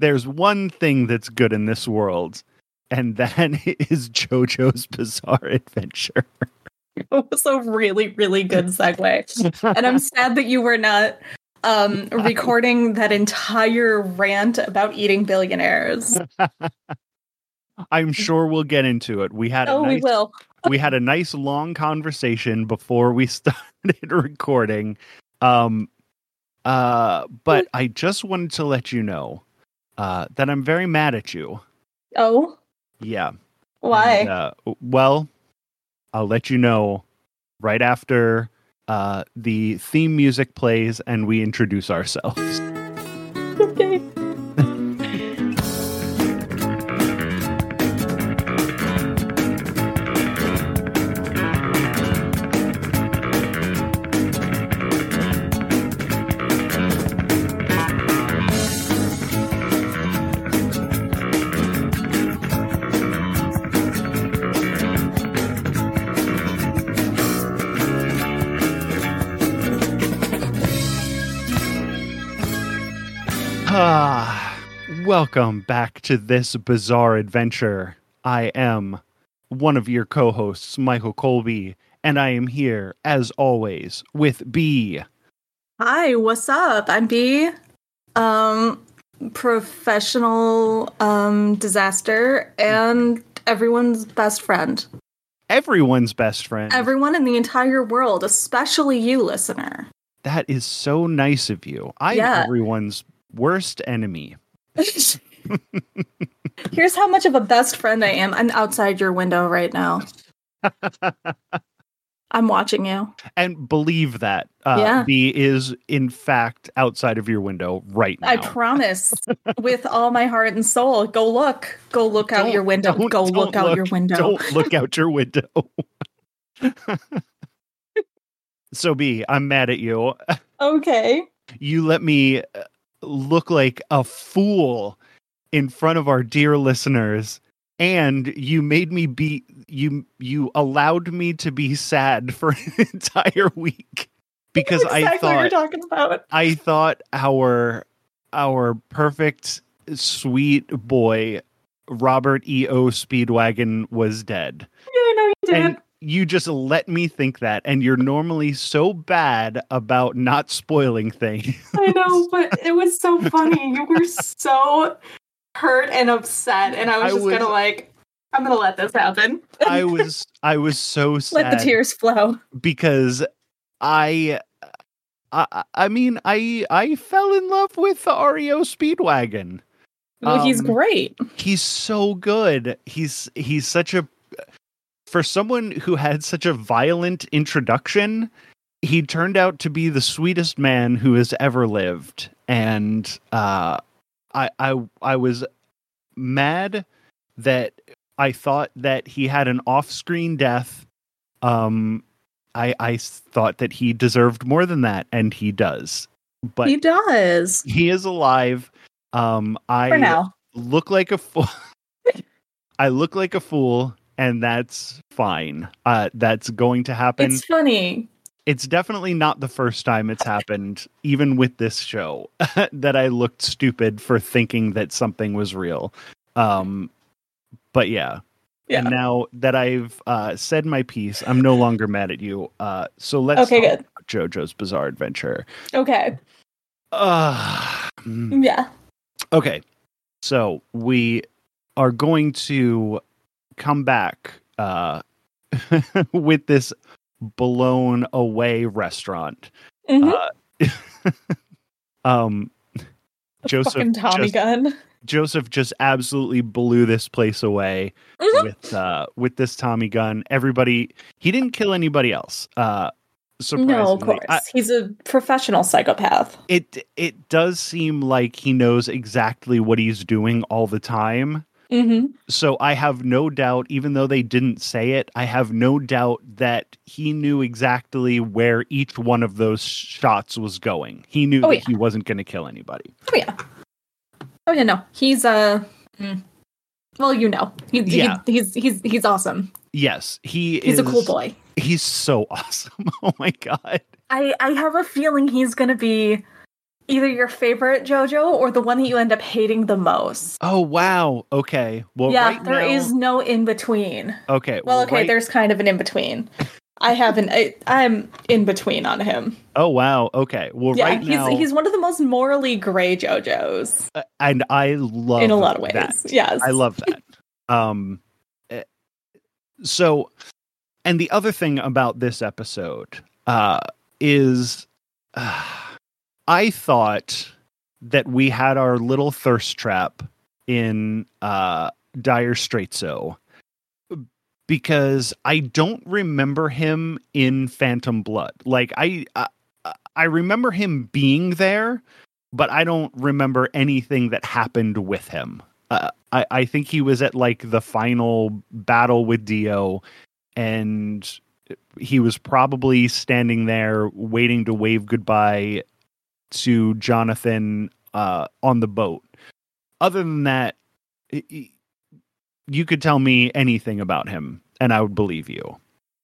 there's one thing that's good in this world, and that is JoJo's Bizarre Adventure. It was a really, really good segue. and I'm sad that you were not um, recording that entire rant about eating billionaires. I'm sure we'll get into it. We had a Oh, nice, we will. we had a nice long conversation before we started recording. Um uh but I just wanted to let you know uh that I'm very mad at you. Oh, Yeah. why? And, uh, well, I'll let you know right after uh the theme music plays and we introduce ourselves. back to this bizarre adventure. I am one of your co-hosts, Michael Colby, and I am here as always with B. Hi, what's up? I'm B. Um, professional um disaster and everyone's best friend. Everyone's best friend. Everyone in the entire world, especially you, listener. that is so nice of you. I'm Yeah. everyone's worst enemy. Here's how much of a best friend I am. I'm outside your window right now. I'm watching you. and believe that uh, Yeah. B is in fact outside of your window right now. I promise with all my heart and soul. Go look. Go look out Don't- your window. don't- Go don't look out your window. Don't look out your window. so B, I'm mad at you. Okay. You let me uh, look like a fool in front of our dear listeners and you made me be you you allowed me to be sad for an entire week because exactly I what you're thought talking about. I thought our our perfect sweet boy Robert E.O. Speedwagon was dead. Yeah, I know you did. And you just let me think that and you're normally so bad about not spoiling things. I know, but it was so funny. You were so hurt and upset, and I was I just was- gonna like, I'm gonna let this happen. I was I was so sad let the tears flow. because I I I mean I I fell in love with the REO Speedwagon. Well, he's Um, great. he's so good. He's he's such a for someone who had such a violent introduction, he turned out to be the sweetest man who has ever lived. And uh I I I was mad that I thought that he had an off-screen death. Um I I thought that he deserved more than that and he does. But he does he is alive. Um I look like a fool. I look like a fool, and that's fine. Uh, that's going to happen. It's funny. It's definitely not the first time it's happened, even with this show, that I looked stupid for thinking that something was real. Um, but yeah. Yeah. And now that I've uh, said my piece, I'm no longer mad at you. Uh, so let's Okay, talk good. about JoJo's Bizarre Adventure. Okay. Uh. Yeah. Okay. So we are going to come back uh with this blown away restaurant. Mhm. Uh, um Joseph Fucking Tommy just, gun. Joseph just absolutely blew this place away Mhm. with uh with this Tommy gun. Everybody he didn't kill anybody else. Uh. No, of course. I- He's a professional psychopath. it it does seem like he knows exactly what he's doing all the time. Mm-hmm. So I have no doubt, even though they didn't say it, I have no doubt that he knew exactly where each one of those shots was going. He knew Oh, that yeah. he wasn't going to kill anybody. Oh yeah. Oh yeah, no. He's uh mm. well, you know. He, he- Yeah. he's he's he's awesome. Yes, he He's is a cool boy. He's so awesome. Oh my god. I I have a feeling he's gonna be either your favorite JoJo or the one that you end up hating the most. Oh wow. Okay. Well, yeah, right there now, is no in between. Okay. Well, okay, right- there's kind of an in between. I haven't. I, I'm in between on him. Oh wow. Okay. Well, Yeah, right he's now, he's one of the most morally gray JoJos uh, and I love in a lot of ways. that. Yes, I love that. um, eh, so, and the other thing about this episode uh, is, uh, I thought that we had our little thirst trap in uh, Dire Straitso because I don't remember him in Phantom Blood. Like I, I, I remember him being there, but I don't remember anything that happened with him. Uh, I, I think he was at like the final battle with Dio, and he was probably standing there waiting to wave goodbye to Jonathan uh, on the boat. Other than that, you could tell me anything about him, and I would believe you.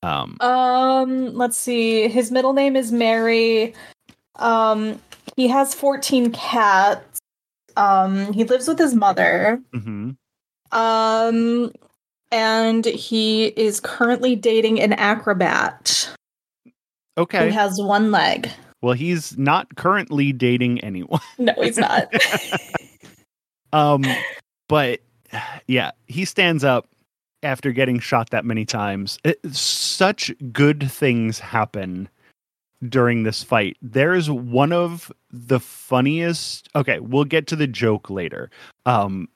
Um, Um, let's see. His middle name is Mary. Um, he has 14 cats. Um, he lives with his mother. mhm. Um, and he is currently dating an acrobat Okay. who has one leg. Well, he's not currently dating anyone. No, he's not. Um, but yeah, he stands up after getting shot that many times. It, such good things happen during this fight. There is one of the funniest. Okay, we'll get to the joke later. Um,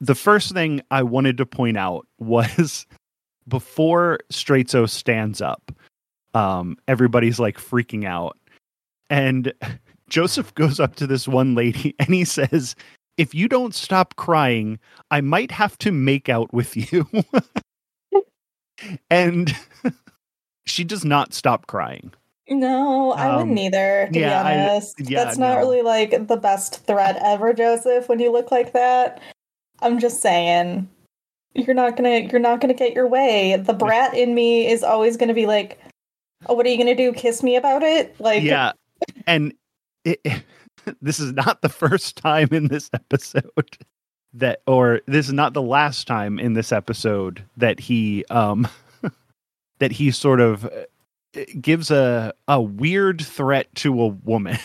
the first thing I wanted to point out was before Straizo stands up, um, everybody's like freaking out. And Joseph goes up to this one lady and he says, If you don't stop crying, I might have to make out with you. and she does not stop crying. no, I Um, wouldn't either, to yeah, be honest. yeah, That's not no. really like the best threat ever, Joseph, when you look like that. I'm just saying. You're not gonna you're not gonna get your way. The brat in me is always gonna be like, Oh, what are you gonna do? Kiss me about it? Like yeah. And it, this is not the first time in this episode that, or this is not the last time in this episode that he, um, that he sort of uh, gives a a weird threat to a woman,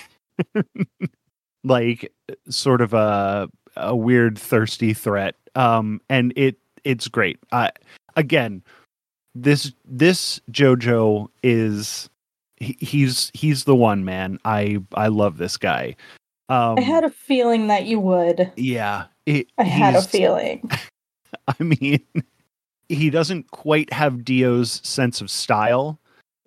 like sort of a a weird thirsty threat. Um, and it it's great. Uh, again, this this JoJo is he, he's he's the one man. I I love this guy. Um, I had a feeling that you would. yeah. It, I had a feeling. I mean, he doesn't quite have Dio's sense of style.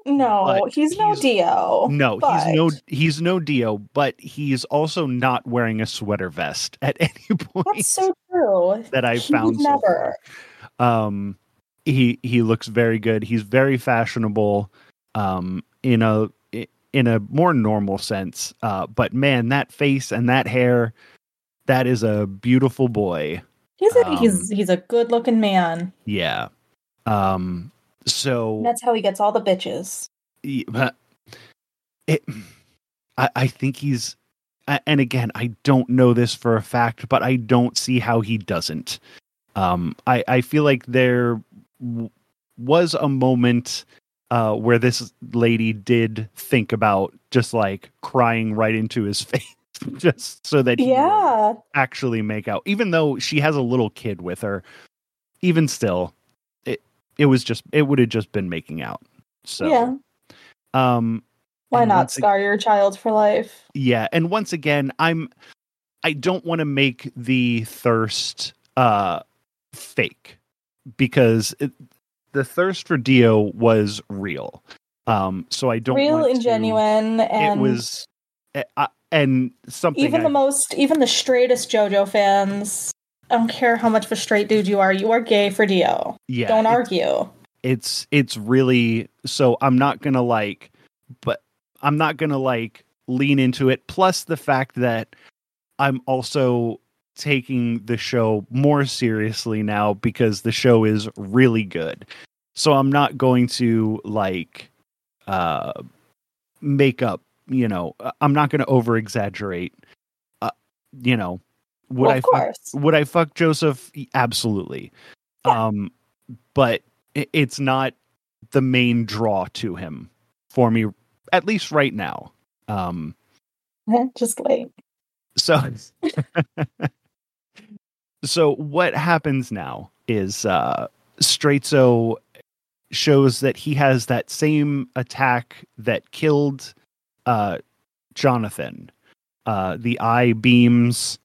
No, But he's no he's- Dio. No, he's no he's no Dio, but he's also not wearing a sweater vest at any point That's so true. that He found would so never. Um, he he looks very good. He's very fashionable. Um, in a in a more normal sense. Uh, but man, that face and that hair, that is a beautiful boy. He's a Um, he's he's a good looking man. Yeah. Um. So And that's how he gets all the bitches. it, I, I think he's, and again, I don't know this for a fact, but I don't see how he doesn't. Um, I, I feel like there w- was a moment uh, where this lady did think about just like crying right into his face, just so that Yeah. actually make out, even though she has a little kid with her. Even still, it it was just it would have just been making out. So yeah. um Why not once ag- scar your child for life? yeah, and once again, I'm I don't want to make the thirst uh fake because it, the thirst for Dio was real. Um so I don't Real and to- genuine and It was uh, and something even I- the most even the straightest JoJo fans. I don't care how much of a straight dude you are, you are gay for Dio. yeah, don't argue. it's it's really so i'm not gonna like but i'm not gonna like lean into it plus the fact that i'm also taking the show more seriously now because the show is really good so i'm not going to like uh make up you know, I'm not going to over exaggerate. Uh, you know, would Well, I fuck, would I fuck Joseph? Absolutely. Yeah. Um, but it's not the main draw to him for me, at least right now. Um, Just like so so what happens now is uh Straizo shows that he has that same attack that killed uh Jonathan. Uh the eye beams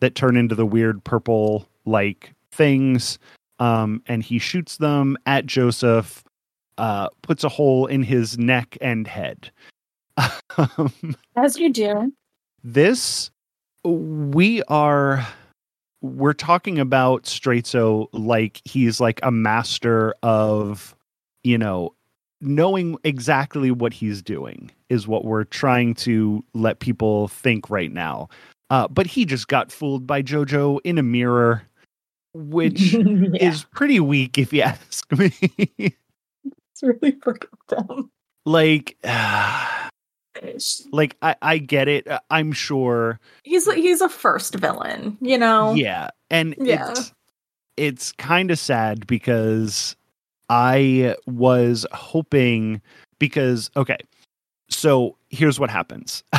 that turn into the weird purple like things. Um and he shoots them at Joseph, uh puts a hole in his neck and head. Um, As you do. this we are we're talking about Straizo like he's like a master of you know knowing exactly what he's doing is what we're trying to let people think right now. Uh, but he just got fooled by jojo in a mirror which yeah, is pretty weak if you ask me. It's really freaking dumb. like like I, I get it Uh, i'm sure He's he's a first villain, you know. Yeah, and Yeah. it's it's kind of sad because I was hoping because okay, so here's what happens.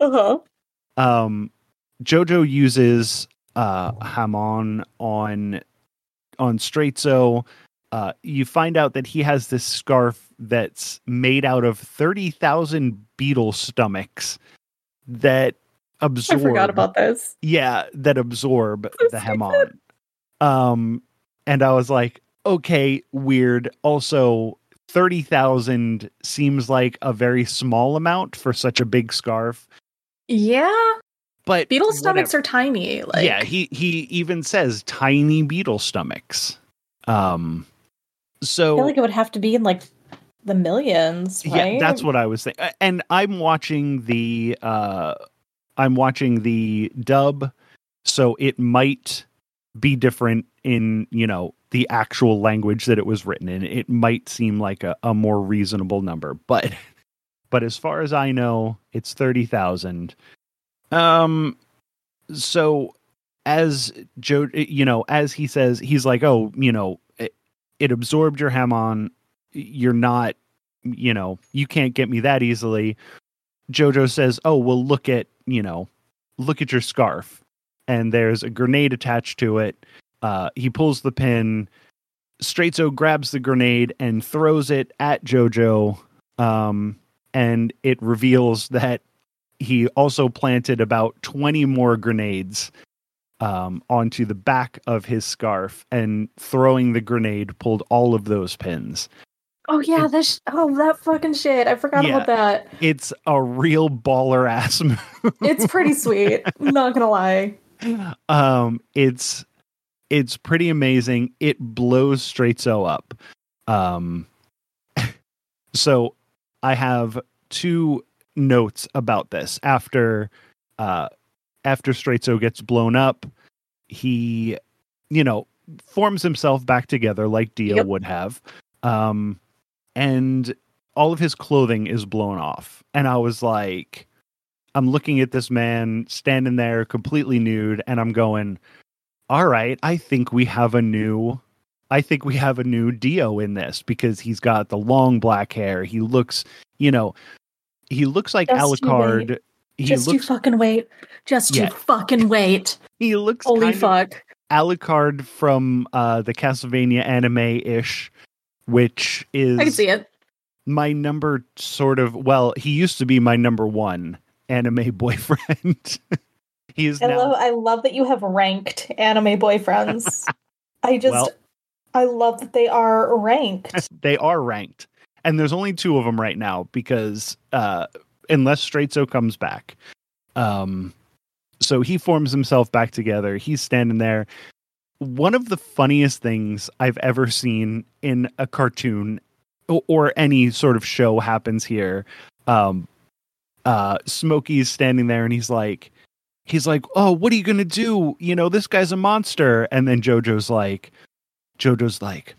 Uh-huh. um, Jojo uses uh Hamon on on Straizo. Uh, you find out that he has this scarf that's made out of thirty thousand beetle stomachs that absorb. I forgot about this. yeah that absorb the hamon um and i was like okay weird also 30,000 seems like a very small amount for such a big scarf Yeah. but Beetle stomachs whatever. are tiny. Like yeah he he even says tiny beetle stomachs um so I feel like it would have to be in like the millions, right? Yeah, that's what I was saying. And I'm watching the uh I'm watching the dub, so it might be different in, you know, the actual language that it was written in. It might seem like a, a more reasonable number, but but as far as I know, it's thirty thousand. Um so as Joe you know, as he says, he's like, Oh, you know, it, it absorbed your Hamon. You're not you know, you can't get me that easily. Jojo says, "Oh, well look at, you know, look at your scarf." And there's a grenade attached to it. Uh he pulls the pin. Straizo grabs the grenade and throws it at Jojo. Um and it reveals that he also planted about 20 more grenades um, onto the back of his scarf and throwing the grenade pulled all of those pins. Oh yeah, this oh that fucking shit. I forgot Yeah. about that. It's a real baller ass move. It's pretty sweet. I'm not gonna lie. um it's it's pretty amazing it blows Straizo up um so i have two notes about this after uh after Straizo gets blown up he you know forms himself back together like Dio Yep. would have um and all of his clothing is blown off and i was like I'm looking at this man standing there completely nude and I'm going, "All right, I think we have a new I think we have a new Dio in this because he's got the long black hair. He looks, you know, he looks like Just Alucard. He Just you fucking wait. Just Yeah. you fucking wait. he looks Holy fuck. Alucard from uh the Castlevania anime-ish, which is I can see it. my number sort of well, he used to be my number one anime boyfriend. he is I now love I love that you have ranked anime boyfriends. I just Well- I love that they are ranked. they are ranked. And there's only two of them right now because uh unless Straizo comes back. Um so he forms himself back together. He's standing there. One of the funniest things I've ever seen in a cartoon or any sort of show happens here. Um uh Smokey's standing there and he's like he's like, "Oh, what are you going to do? You know, this guy's a monster." And then Jojo's like Jojo's like,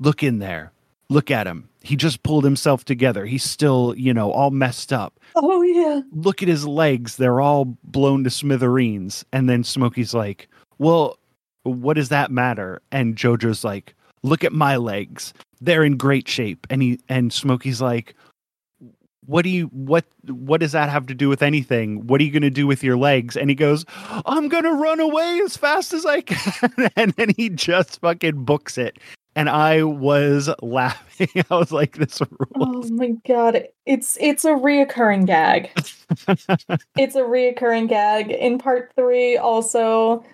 "Look in there. look at him. He just pulled himself together. He's still, you know, all messed up. Oh yeah. Look at his legs. They're all blown to smithereens. And then Smokey's like, well, what does that matter? And Jojo's like, look at my legs. They're in great shape. And he and Smokey's like, what do you what what does that have to do with anything what are you going to do with your legs and he goes i'm going to run away as fast as i can and then he just fucking books it and i was laughing i was like this rules Oh my god. It's it's a reoccurring gag. it's a reoccurring gag. In part three, also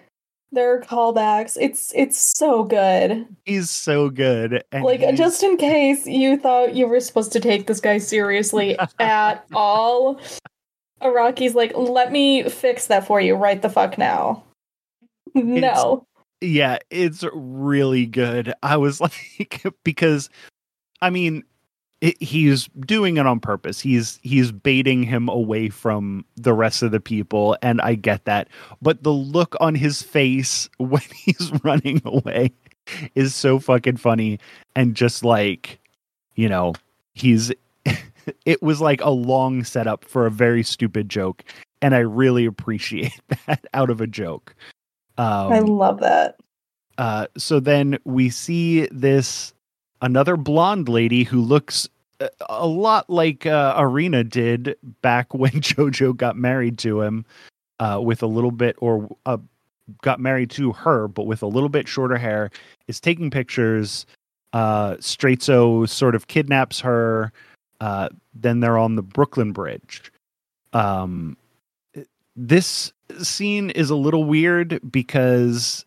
there are callbacks. It's it's so good. he's so good and Like he's- just in case you thought you were supposed to take this guy seriously at all, Araki's like, let me fix that for you right the fuck now. No. yeah it's really good i was like because i mean it, he's doing it on purpose. He's he's baiting him away from the rest of the people and i get that. But the look on his face when he's running away is so fucking funny and just like you know he's it was like a long setup for a very stupid joke and i really appreciate that out of a joke. Um I love that. uh, so then we see this another blonde lady who looks a, a lot like uh, Erina did back when JoJo got married to him, uh, with a little bit or uh, got married to her, but with a little bit shorter hair. Is taking pictures. Uh, Straizo sort of kidnaps her. Uh, then they're on the Brooklyn Bridge. Um, this scene is a little weird because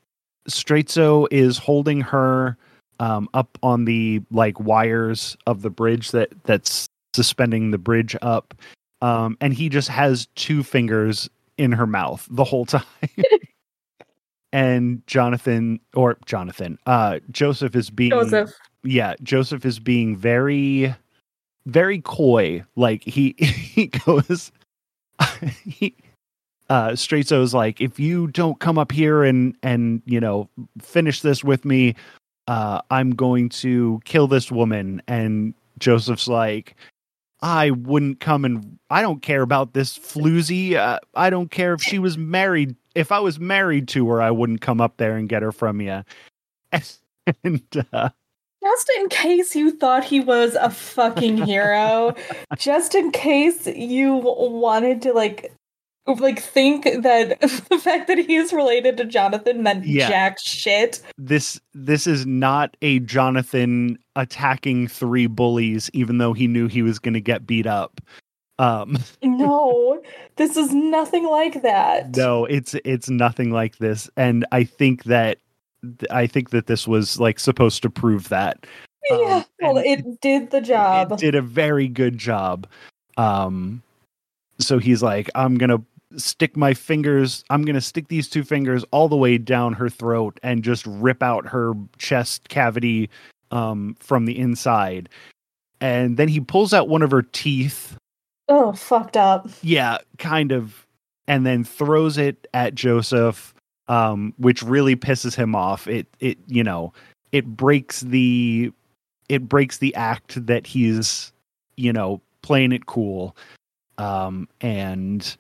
Straizo is holding her um, up on the like wires of the bridge that that's suspending the bridge up, um, and he just has two fingers in her mouth the whole time. and Jonathan or Jonathan, uh, Joseph is being Joseph. yeah, Joseph is being very, very coy. Like he he goes, he uh Straizo's like, if you don't come up here and and you know finish this with me, uh, I'm going to kill this woman. And Joseph's like, I wouldn't come and I don't care about this floozy. Uh, I don't care if she was married. If I was married to her, I wouldn't come up there and get her from you. And uh, Just in case you thought he was a fucking hero, just in case you wanted to like like think that the fact that he is related to Jonathan meant Yeah. jack shit. this this is not a Jonathan attacking three bullies, even though he knew he was going to get beat up. Um, No, this is nothing like that. no, it's it's nothing like this, and I think that I think that this was like supposed to prove that Yeah, Um, well, and it did the job. it did a very good job. Um, so he's like, I'm gonna stick my fingers. I'm gonna stick these two fingers all the way down her throat and just rip out her chest cavity um, from the inside. And then he pulls out one of her teeth. Oh, fucked up. Yeah, kind of. And then throws it at Joseph, um, which really pisses him off. It it you know it breaks the it breaks the act that he's you know playing it cool um and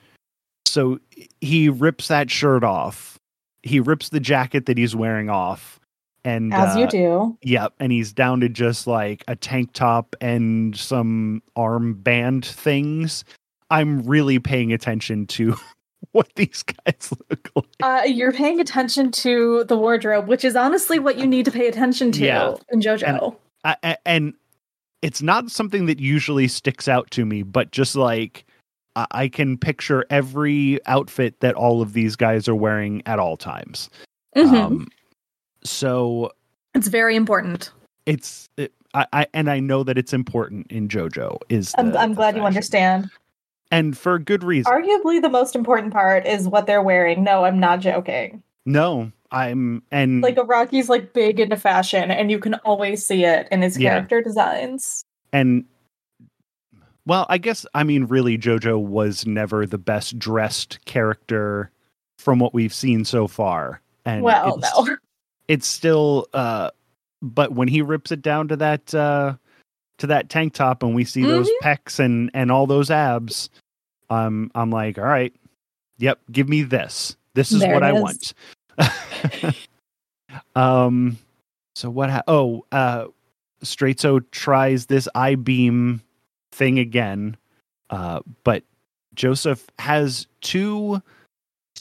so he rips that shirt off he rips the jacket that he's wearing off and As you uh, do. Yep, and he's down to just like a tank top and some armband things. I'm really paying attention to what these guys look like. Uh, you're paying attention to the wardrobe, which is honestly what you need to pay attention to Yeah. in JoJo. I, I- and it's not something that usually sticks out to me, but just like I, I can picture every outfit that all of these guys are wearing at all times. Mhm. Um, so it's very important. it's it, I, I and I know that it's important in JoJo. Is I'm, I'm the glad you understand. and for good reason. Arguably, the most important part is what they're wearing. No, I'm not joking. No, I'm and Like, Araki's like big into fashion, and you can always see it in his Yeah. character designs. and well, I guess I mean really JoJo was never the best dressed character from what we've seen so far. And well, it's, no. it's still uh but when he rips it down to that uh to that tank top and we see those pecs and and all those abs, um I'm I'm like, all right, yep, give me this. This is There what I is. want. um so what ha- oh uh Straizo tries this eye beam thing again. Uh but Joseph has two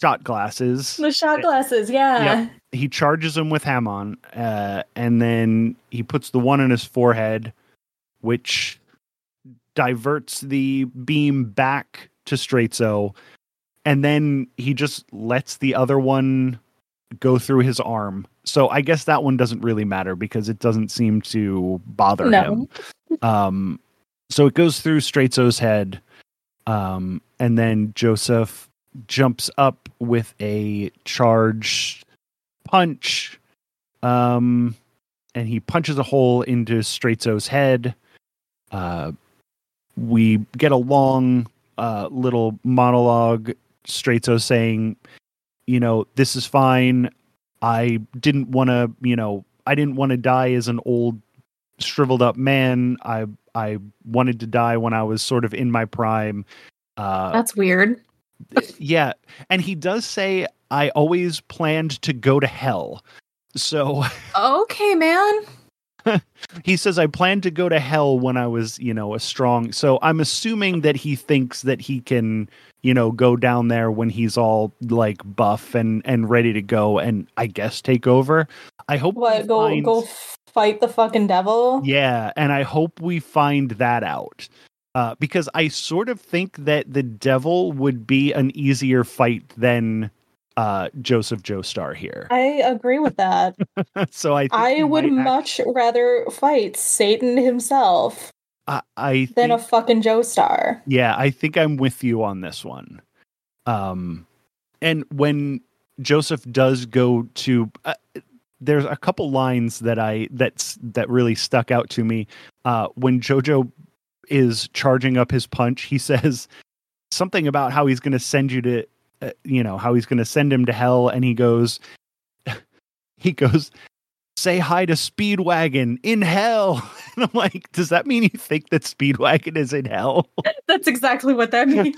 shot glasses The shot glasses, yeah. Yep. he charges him with Hamon, uh, and then he puts the one in his forehead, which diverts the beam back to Straizo, and then he just lets the other one go through his arm. So I guess that one doesn't really matter because it doesn't seem to bother No. him. Um, so it goes through Straizo's head, um, and then Joseph jumps up with a charged punch, um, and he punches a hole into Straizo's head. Uh, we get a long uh, little monologue. Straizo saying, "You know, this is fine. I didn't want to. You know, I didn't want to die as an old, shriveled up man. I I wanted to die when I was sort of in my prime." Uh, That's weird. yeah, and he does say, "I always planned to go to hell." So Okay, man. he says, "I planned to go to hell when I was, you know, a strong." So I'm assuming that he thinks that he can, you know, go down there when he's all like buff and and ready to go, and I guess take over. I hope. What? Go find- go fight the fucking devil? Yeah, and I hope we find that out. Uh, because I sort of think that the devil would be an easier fight than uh, Joseph Joestar here. I agree with that. so I think I would much rather fight Satan himself I, I than a fucking Joestar. yeah, I think I'm with you on this one. Um, and when Joseph does go to, uh, there's a couple lines that I that's that really stuck out to me. Uh, when Jojo is charging up his punch, he says something about how he's going to send you to, uh, you know, how he's going to send him to hell, and he goes, he goes. Say hi to Speedwagon in hell. And I'm like, does that mean you think that Speedwagon is in hell? That's exactly what that means.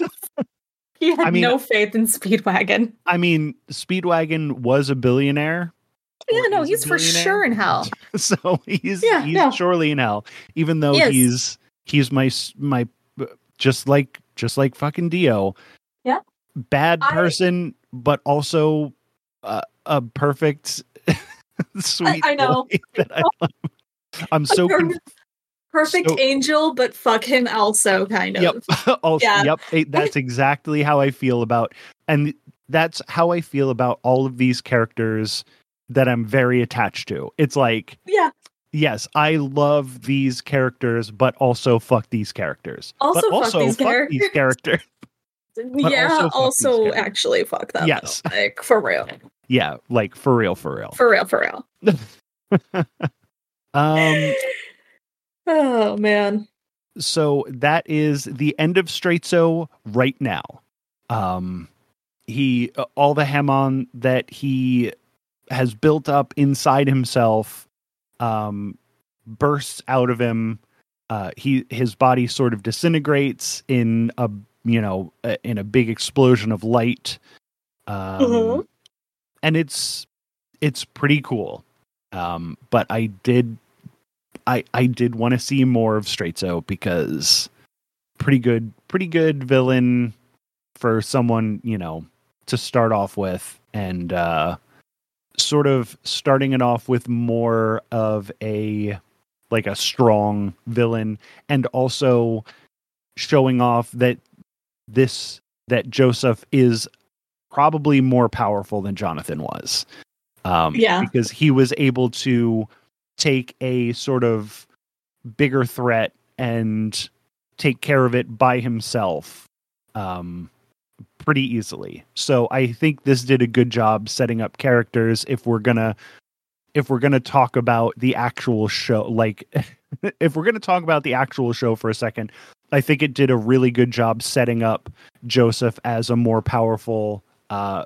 he had I mean- no faith in Speedwagon. I mean, Speedwagon was a billionaire, Yeah, no, he's for sure in hell. so he's Yeah, he's no. surely in hell. Even though He he's he's my my just like just like fucking Dio. Yeah. bad I- person, but also uh, a perfect sweet. I know. that I. I'm so per- conf- perfect so- angel, but fuck him also, kind of. Yep. also, Yeah. Yep. that's exactly how I feel about, and that's how I feel about all of these characters that I'm very attached to. It's like, Yeah. yes, I love these characters, but also fuck these characters. Also but fuck also these fuck these characters. yeah, also fuck also characters. actually fuck them. Yes. though, Like for real. yeah, like for real, for real. For real, for real. Um. Oh man. so that is the end of Straizo right now. Um, he uh, all the Hamon that he has built up inside himself, um, bursts out of him. Uh, he his body sort of disintegrates in a you know a, in a big explosion of light, um, Mhm. and it's it's pretty cool. Um, but I did I I did want to see more of Straizo because pretty good pretty good villain for someone, you know, to start off with and uh sort of starting it off with more of a like a strong villain and also showing off that this that Joseph is probably more powerful than Jonathan was. Um Yeah. because he was able to take a sort of bigger threat and take care of it by himself um pretty easily. So I think this did a good job setting up characters if we're going to if we're going to talk about the actual show like if we're going to talk about the actual show for a second, I think it did a really good job setting up Joseph as a more powerful uh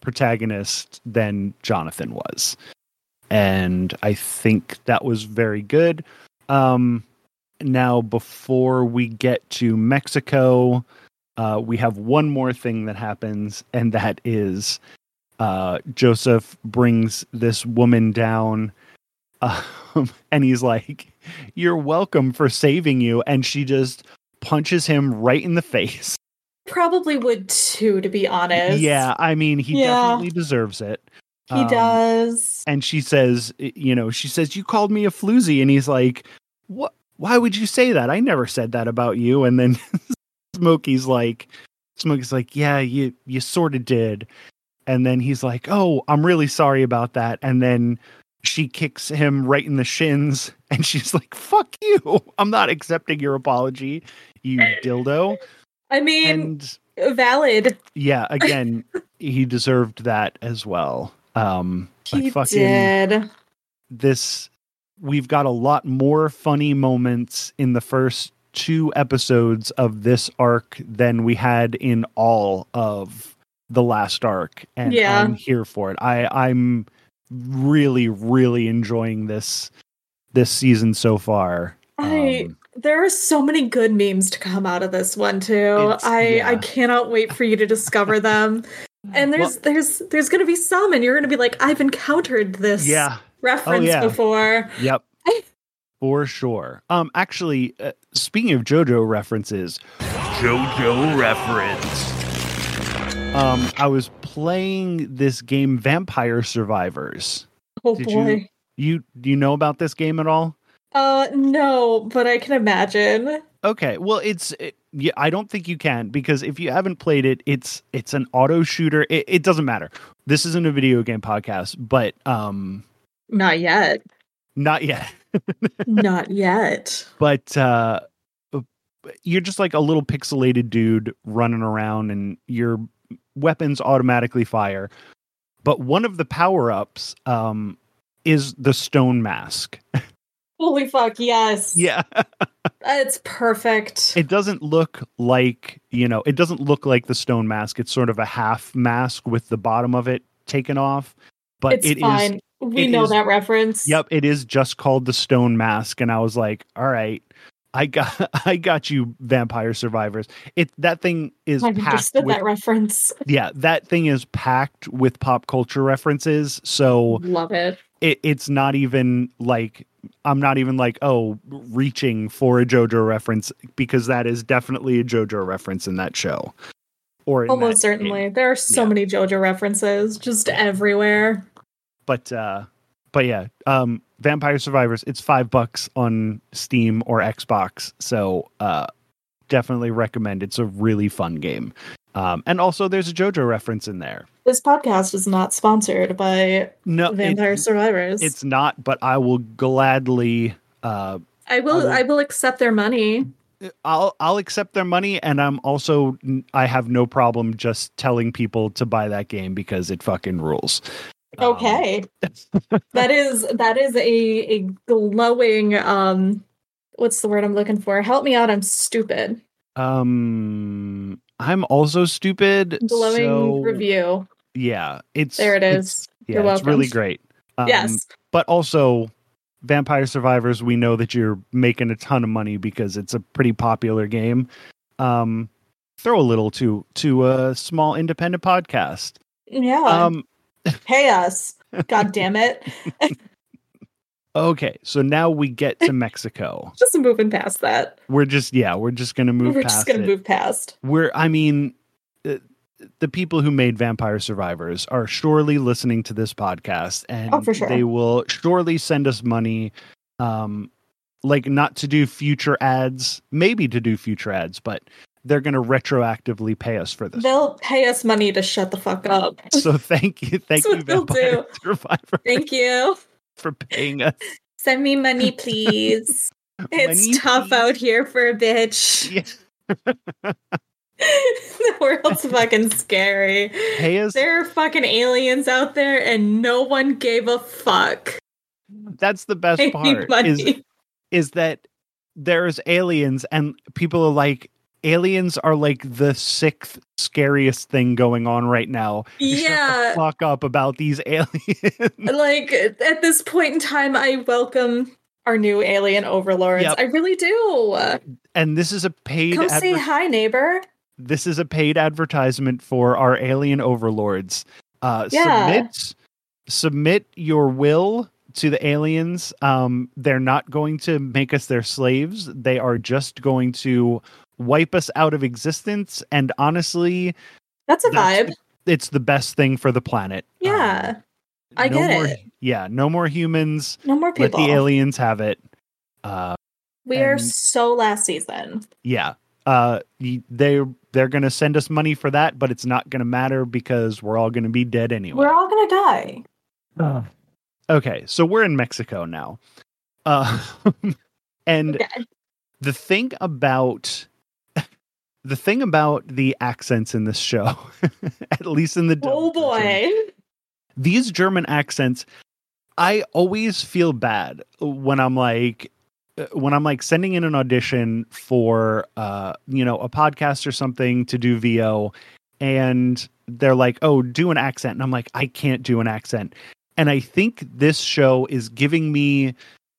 protagonist than Jonathan was. and I think that was very good. Um, now, before we get to Mexico, uh, we have one more thing that happens, and that is uh, Joseph brings this woman down, um, and he's like, "You're welcome for saving you," and she just punches him right in the face. Probably would too, to be honest. Yeah, I mean, he Yeah. definitely deserves it. He Um, does. and she says, you know, she says, "You called me a floozy," and he's like, "What? Why would you say that? I never said that about you." And then Smokey's like, Smokey's like, "Yeah, you you sort of did." And then he's like, "Oh, I'm really sorry about that." And then she kicks him right in the shins, and she's like, "Fuck you! I'm not accepting your apology, you dildo." I mean, And valid. yeah, again, he deserved that as well. Um, He like fucking did. this we've got a lot more funny moments in the first two episodes of this arc than we had in all of the last arc and Yeah. i'm here for it i i'm really really enjoying this this season so far I Um, there are so many good memes to come out of this one too. I yeah. I cannot wait for you to discover them. And there's there's there's gonna be some, and you're gonna be like, I've encountered this yeah reference yeah. before. Yep. For sure. Um actually uh, speaking of JoJo references, JoJo reference. Um I was playing this game Vampire Survivors. Oh Did you- boy. You do you know about this game at all? Uh no, but I can imagine. Okay. Well, it's it, yeah, I don't think you can because if you haven't played it, it's it's an auto shooter. It, it doesn't matter. This isn't a video game podcast, but um Not yet. not yet. Not yet. but uh you're just like a little pixelated dude running around and your weapons automatically fire but one of the power-ups um is the stone mask Holy fuck, yes. yeah It's perfect. it doesn't look like you know it doesn't look like the stone mask it's sort of a half mask with the bottom of it taken off but it's it is. We it know is- that reference. Yep, it is just called the Stone Mask, and I was like, "All right, I got, I got you, Vampire Survivors." It that thing is I packed understood with, that reference. yeah, that thing is packed with pop culture references. So Love it. it, it's not even like I'm not even like, oh, reaching for a JoJo reference because that is definitely a JoJo reference in that show. Or Almost that game. certainly. There are so Yeah. many JoJo references just everywhere. But uh but yeah um vampire survivors it's five bucks on steam or xbox. So uh definitely recommend. It's a really fun game. Um and also there's a jojo reference in there. This podcast is not sponsored by no Vampire it's, Survivors. it's not but i will gladly uh I will I will accept their money. i'll i'll accept their money and i'm also i have no problem just telling people to buy that game because it fucking rules Um, Okay. that is that is a a glowing um what's the word I'm looking for? Help me out, I'm stupid. um i'm also stupid Glowing so- review. yeah it's There it it's- is. yeah You're it's really great um, yes. but also vampire survivors we know that you're making a ton of money because it's a pretty popular game um throw a little to to a small independent podcast Yeah. um Pay us. God damn it. okay so now we get to mexico Just moving past that. we're just yeah we're just gonna move We're past just gonna it move past. we're i mean uh, the people who made vampire survivors are surely listening to this podcast and Oh, sure. they will surely send us money um like not to do future ads maybe to do future ads but they're going to retroactively pay us for this They'll pay us money to shut the fuck up. so thank you thank you vampire survivor Thank you. for paying us Send me money, please. It's Money, tough please. out here for a bitch. Yeah. the world's fucking scary. pay us There are fucking aliens out there and no one gave a fuck. that's the best part is is that there's aliens and people are like aliens are like the sixth scariest thing going on right now. You shut the Yeah. fuck up about these aliens. Like at this point in time, I welcome our new alien overlords. Yep. I really do. and this is a paid Come say hi, neighbor. this is a paid advertisement for our alien overlords. Uh, Yeah. Submit submit your will to the aliens. Um, they're not going to make us their slaves. They are just going to wipe us out of existence. And honestly, That's a That's- vibe. it's the best thing for the planet. Yeah. Um, I no get more, it. Yeah, no more humans. No more people. Let the aliens have it. Uh, we are so last season. yeah uh they they're gonna send us money for that but it's not gonna matter because we're all gonna be dead anyway We're all gonna die. okay so we're in mexico now uh and Okay. the thing about the thing about the accents in this show at least in the Oh version, boy. these german accents i always feel bad when i'm like when i'm like sending in an audition for uh you know a podcast or something to do vo and they're like oh do an accent and i'm like i can't do an accent and i think this show is giving me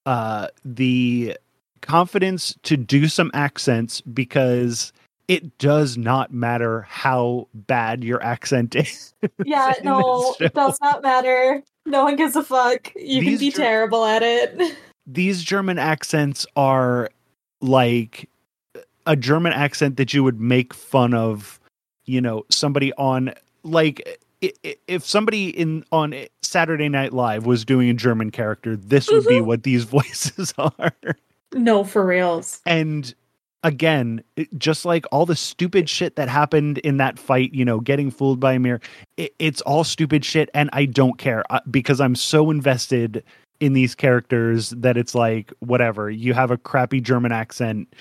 uh the confidence to do some accents because it does not matter how bad your accent is Yeah, no, it does not matter. No one gives a fuck. You These can be Ger- terrible at it. these German accents are like a German accent that you would make fun of, you know, somebody on like if somebody in on Saturday Night Live was doing a German character, this would be mm-hmm. what these voices are. No, for reals. And again, just like all the stupid shit that happened in that fight, you know, getting fooled by a mirror, it, it's all stupid shit, and I don't care uh, because I'm so invested in these characters that it's like whatever. You have a crappy German accent.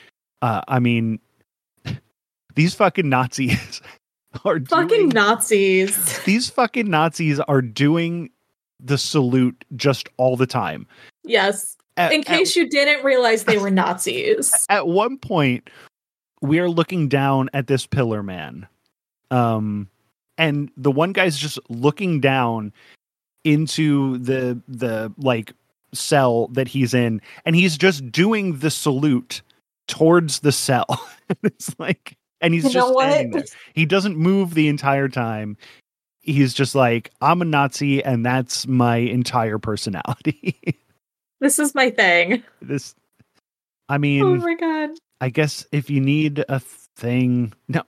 Uh, I mean, these fucking Nazis are Fucking doing, Nazis. these fucking Nazis are doing the salute just all the time. Yes. At- In at- case you didn't realize they were Nazis. at one point we are looking down at this pillar man. Um and the one guy's just looking down into the the like cell that he's in and he's just doing the salute towards the cell. It's like and he's You just standing there. He doesn't move the entire time. He's just like i'm a nazi and that's my entire personality This is my thing. this i mean Oh my god. I guess if you need a thing, no,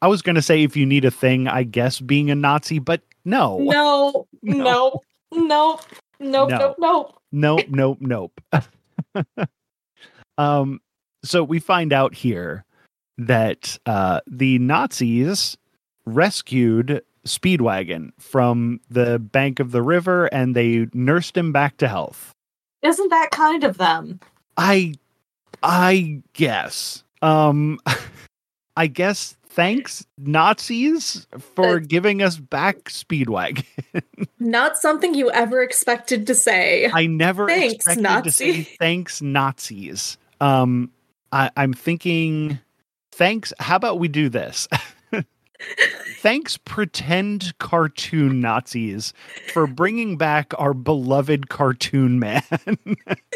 I was going to say if you need a thing, I guess being a Nazi, but no, No, No. no, no, nope, No. nope. nope, nope, nope. um, so we find out here that uh, the Nazis rescued Speedwagon from the bank of the river and they nursed him back to health. Isn't that kind of them? I I guess. Um I guess thanks Nazis for Uh, giving us back Speedwagon. Not something you ever expected to say. I never Thanks, expected to say Nazi. thanks Nazis. Um I, I'm thinking thanks how about we do this? thanks pretend cartoon Nazis for bringing back our beloved cartoon man.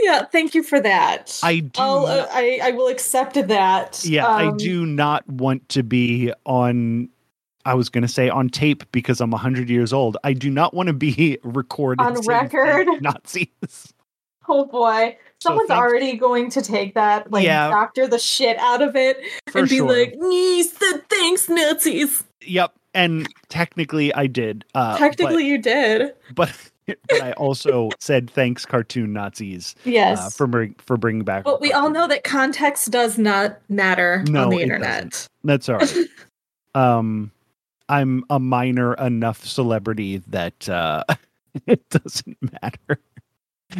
yeah, thank you for that. I do uh, I I will accept that. Yeah, I Um, do not want to be on. I was going to say on tape because I'm 100 years old. I do not want to be recorded On record? Nazis. Oh boy. So Someone's thanks- already going to take that, like Yeah. doctor the shit out of it, For and be sure. like, "Nee, said thanks, Nazis." Yep, and technically I did. Uh, Technically, you did. but but, but I also said thanks, cartoon Nazis, Yes. uh, for bring, for bringing back. but we all know that context does not matter No, on the internet. That's all right. um, I'm a minor enough celebrity that uh, it doesn't matter.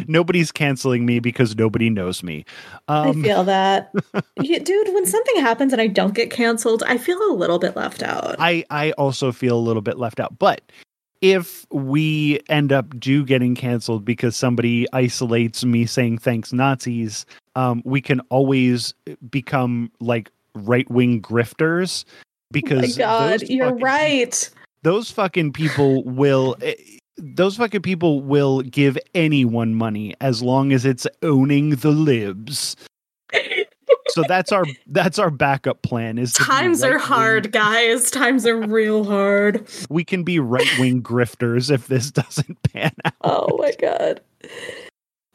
Nobody's canceling me because nobody knows me. I Um, feel that. Yeah, dude, when something happens and I don't get canceled, I feel a little bit left out. I I also feel a little bit left out. But if we end up do getting canceled because somebody isolates me saying thanks Nazis, um, we can always become like right wing grifters because oh my god, you're fucking- right. Those fucking people will. Those fucking people will give anyone money as long as it's owning the libs. So that's our that's our backup plan. Is Times are right-wing- hard, guys. Times are real hard. We can be right wing grifters if this doesn't pan out. Oh my god.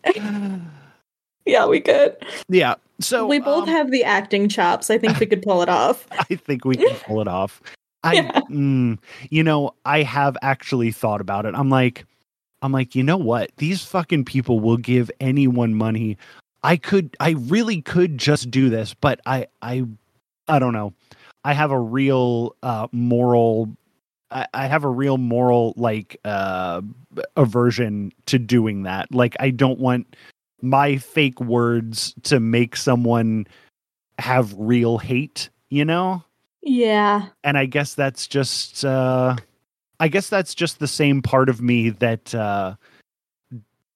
Yeah, we could. yeah. So we both um, have the acting chops. I think we could pull it off. I think we can pull it off. I, Yeah. mm, you know, I have actually thought about it. I'm like, I'm like, you know what? These fucking people will give anyone money. I could, I really could just do this, but I, I, I don't know. I have a real uh, moral. I, I have a real moral like uh, aversion to doing that. Like, I don't want my fake words to make someone have real hate. You know Yeah. and I guess that's just uh I guess that's just the same part of me that uh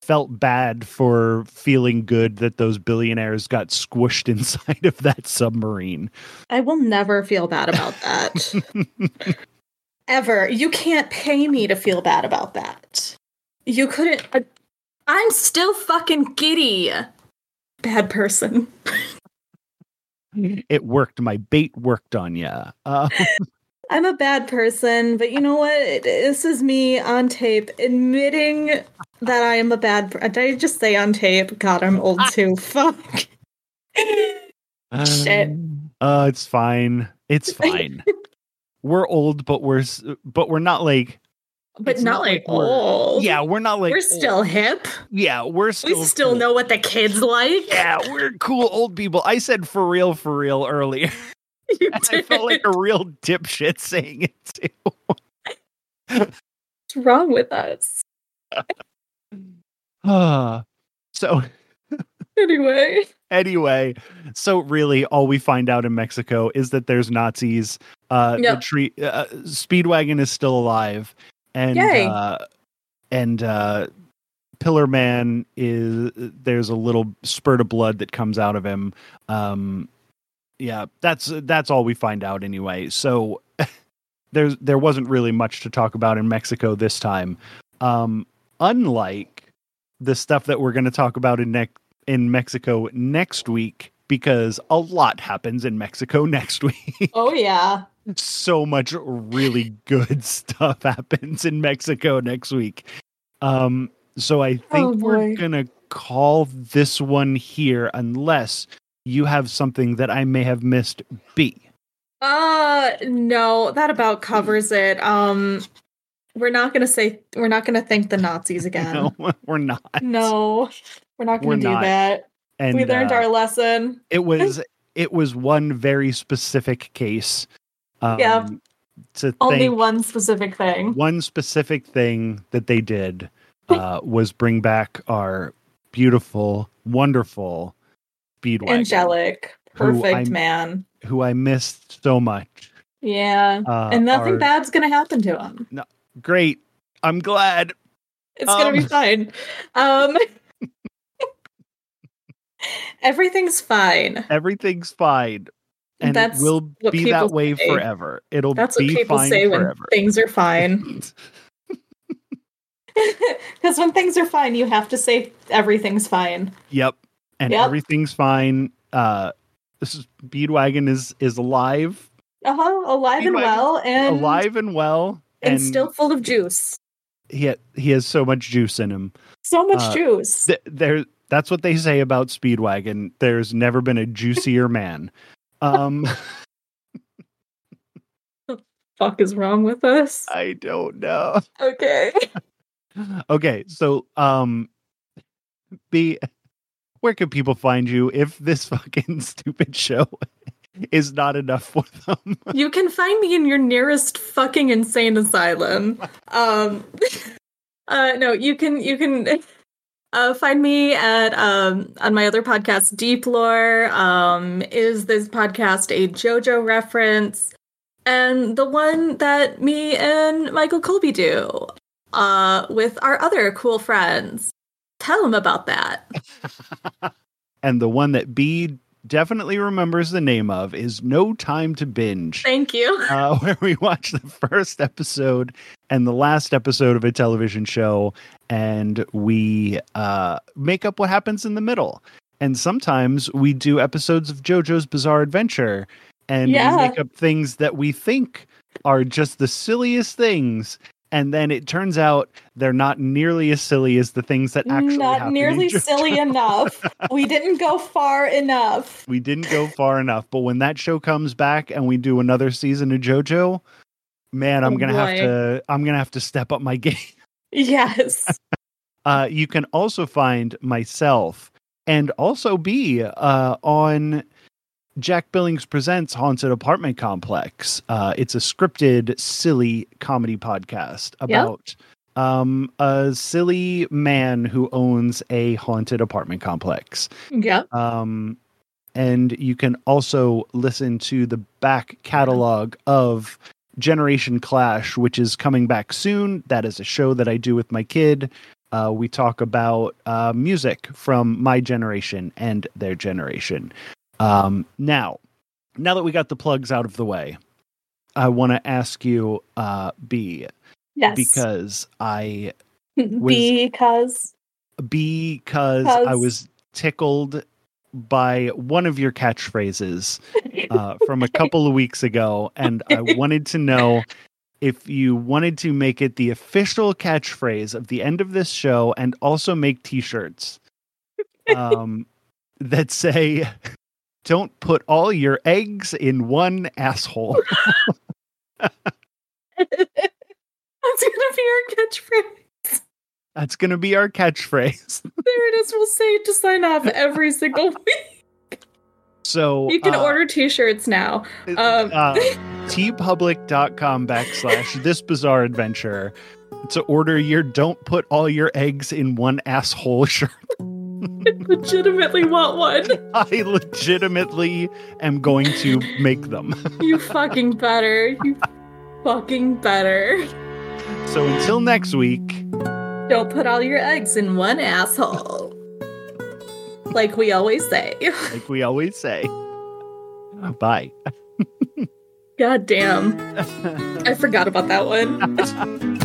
felt bad for feeling good that those billionaires got squished inside of that submarine. I will never feel bad about that. Ever. You can't pay me to feel bad about that. You couldn't. uh, I'm still fucking giddy. Bad person. it worked. My bait worked on you. Uh, I'm a bad person, but you know what? This is me on tape admitting that I am a bad. Per- Did I just say on tape? God, I'm old too. Fuck. Shit. Uh, it's fine. It's fine. we're old, but we're but we're not like But It's not, not like, like old. yeah, we're not like we're old. still hip. yeah, we're still We still cool. know what the kids like. Yeah, we're cool old people. I said for real, for real earlier. You And I felt like a real dipshit saying it too. What's wrong with us? Ah. so Anyway. anyway, so really all we find out in Mexico is that there's Nazis. Uh Yep. the tree uh, Speedwagon is still alive and uh and uh Pillar Man is there's a little spurt of blood that comes out of him. Um yeah, that's that's all we find out anyway. So there's there wasn't really much to talk about in Mexico this time. Um unlike the stuff that we're going to talk about in next in Mexico next week because a lot happens in Mexico next week. Oh yeah. So much really good stuff happens in Mexico next week. Um so I think Oh, we're going to call this one here unless you have something that I may have missed Bee. Uh no, that about covers it. Um we're not gonna say we're not gonna thank the Nazis again. No, we're not. No, we're not gonna We're do not. that. And we learned uh, our lesson. it was it was one very specific case. Um, Yeah. To Only one specific thing. one specific thing that they did uh, was bring back our beautiful, wonderful Speedwagon, Angelic. Perfect I'm- man. who I missed so much. Yeah. Uh, and nothing our- bad's gonna happen to him. Great. I'm glad. It's gonna be Um. fine. Um Everything's fine. Everything's fine. And That's it will be that way say. forever. It'll be fine. That's what people say when forever. things are fine. Because when things are fine, you have to say everything's fine. Yep. And Yep. everything's fine. Uh this is Speedwagon is is alive. Uh huh. Alive and well, and alive and well. and, still full of juice. he ha- he has so much juice in him. So much Uh, juice. Th- there that's what they say about Speedwagon. There's never been a juicier man. Um Fuck is wrong with us? I don't know. Okay. Okay, so um Bee where can people find you if this fucking stupid show is not enough for them? you can find me in your nearest fucking insane asylum. Um uh no, you can you can uh find me at um on my other podcast Deep Lore. Um is this podcast a JoJo reference? And the one that me and Michael Colby do uh with our other cool friends. Tell them about that. and the one that Bee definitely remembers the name of is No Time to Binge. Thank you. uh, where we watch the first episode and the last episode of a television show, and we uh, make up what happens in the middle. And sometimes we do episodes of JoJo's Bizarre Adventure, and Yeah. we make up things that we think are just the silliest things. And then it turns out they're not nearly as silly as the things that actually Not nearly silly enough. We didn't go far enough. We didn't go far enough, but when that show comes back and we do another season of JoJo, man, I'm Oh, gonna have to I'm gonna have to step up my game. Yes. Uh, you can also find myself and also be uh, on Jack Billings Presents Haunted Apartment Complex. Uh, it's a scripted, silly comedy podcast about um, a silly man who owns a haunted apartment complex. Yep. Um, and you can also listen to the back catalog of Generation Clash, which is coming back soon. That is a show that I do with my kid. Uh, we talk about uh, music from my generation and their generation. Um, now, now that we got the plugs out of the way, I want to ask you, uh, Bee, Yes. because I was- because because I was tickled by one of your catchphrases uh, from a couple of weeks ago, and I wanted to know if you wanted to make it the official catchphrase of the end of this show, and also make T-shirts um, that say. Don't put all your eggs in one asshole. That's gonna be our catchphrase. That's going to be our catchphrase. There it is. We'll say it to sign off every single week. So You can uh, order t-shirts now. Um, uh, teepublic.com backslash this bizarre adventure to order your don't put all your eggs in one asshole shirt. Legitimately want one. I legitimately am going to make them. You fucking better. You fucking better. So until next week, Don't put all your eggs in one asshole. Like we always say. like we always say, bye. God damn. I forgot about that one.